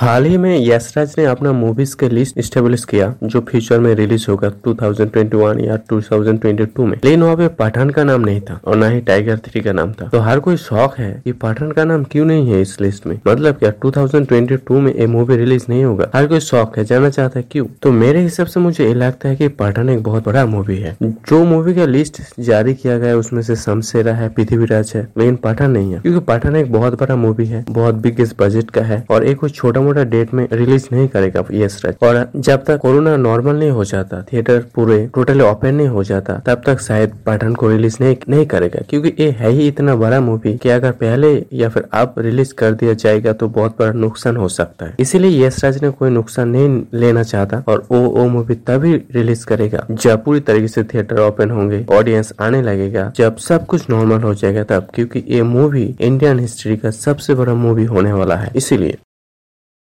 हाल ही में यशराज ने अपना मूवीज़ के लिस्ट स्टेब्लिश किया, जो फ्यूचर में रिलीज़ होगा 2021 या 2022 में। लेकिन वहाँ पे पठान का नाम नहीं था, और ना ही टाइगर थ्री का नाम था। तो हर कोई शौक है कि पठान का नाम क्यों नहीं है इस लिस्ट में? मतलब क्या 2022 में ये मूवी रिलीज़ नहीं होगा? हर कोई शौक है, जानना चाहता है क्यूँ? तो मेरे हिसाब से मुझे ये लगता है की पठान एक बहुत बड़ा मूवी है। जो मूवी का लिस्ट जारी किया गया उसमें से शमशेरा है, पृथ्वीराज है, लेकिन पठान नहीं है। क्योंकि पठान एक बहुत बड़ा मूवी है, बहुत बिगेस्ट बजट का है, और एक छोटा मोटा डेट में रिलीज़ नहीं करेगा यस राज और जब तक कोरोना नॉर्मल नहीं हो जाता थिएटर पूरे टोटली ओपन नहीं हो जाता, तब तक शायद पठान को रिलीज़ नहीं नहीं करेगा। क्योंकि ये है ही इतना बड़ा मूवी कि अगर पहले या फिर अब रिलीज़ कर दिया जाएगा तो बहुत बड़ा नुकसान हो सकता है। इसीलिए यश राज ने कोई नुकसान नहीं लेना चाहता और वो वो मूवी तभी रिलीज़ करेगा जब पूरी तरीके से थिएटर ओपन होंगे ऑडियंस आने लगेगा, जब सब कुछ नॉर्मल हो जाएगा तब। क्योंकि ये मूवी इंडियन हिस्ट्री का सबसे बड़ा मूवी होने वाला है, इसीलिए।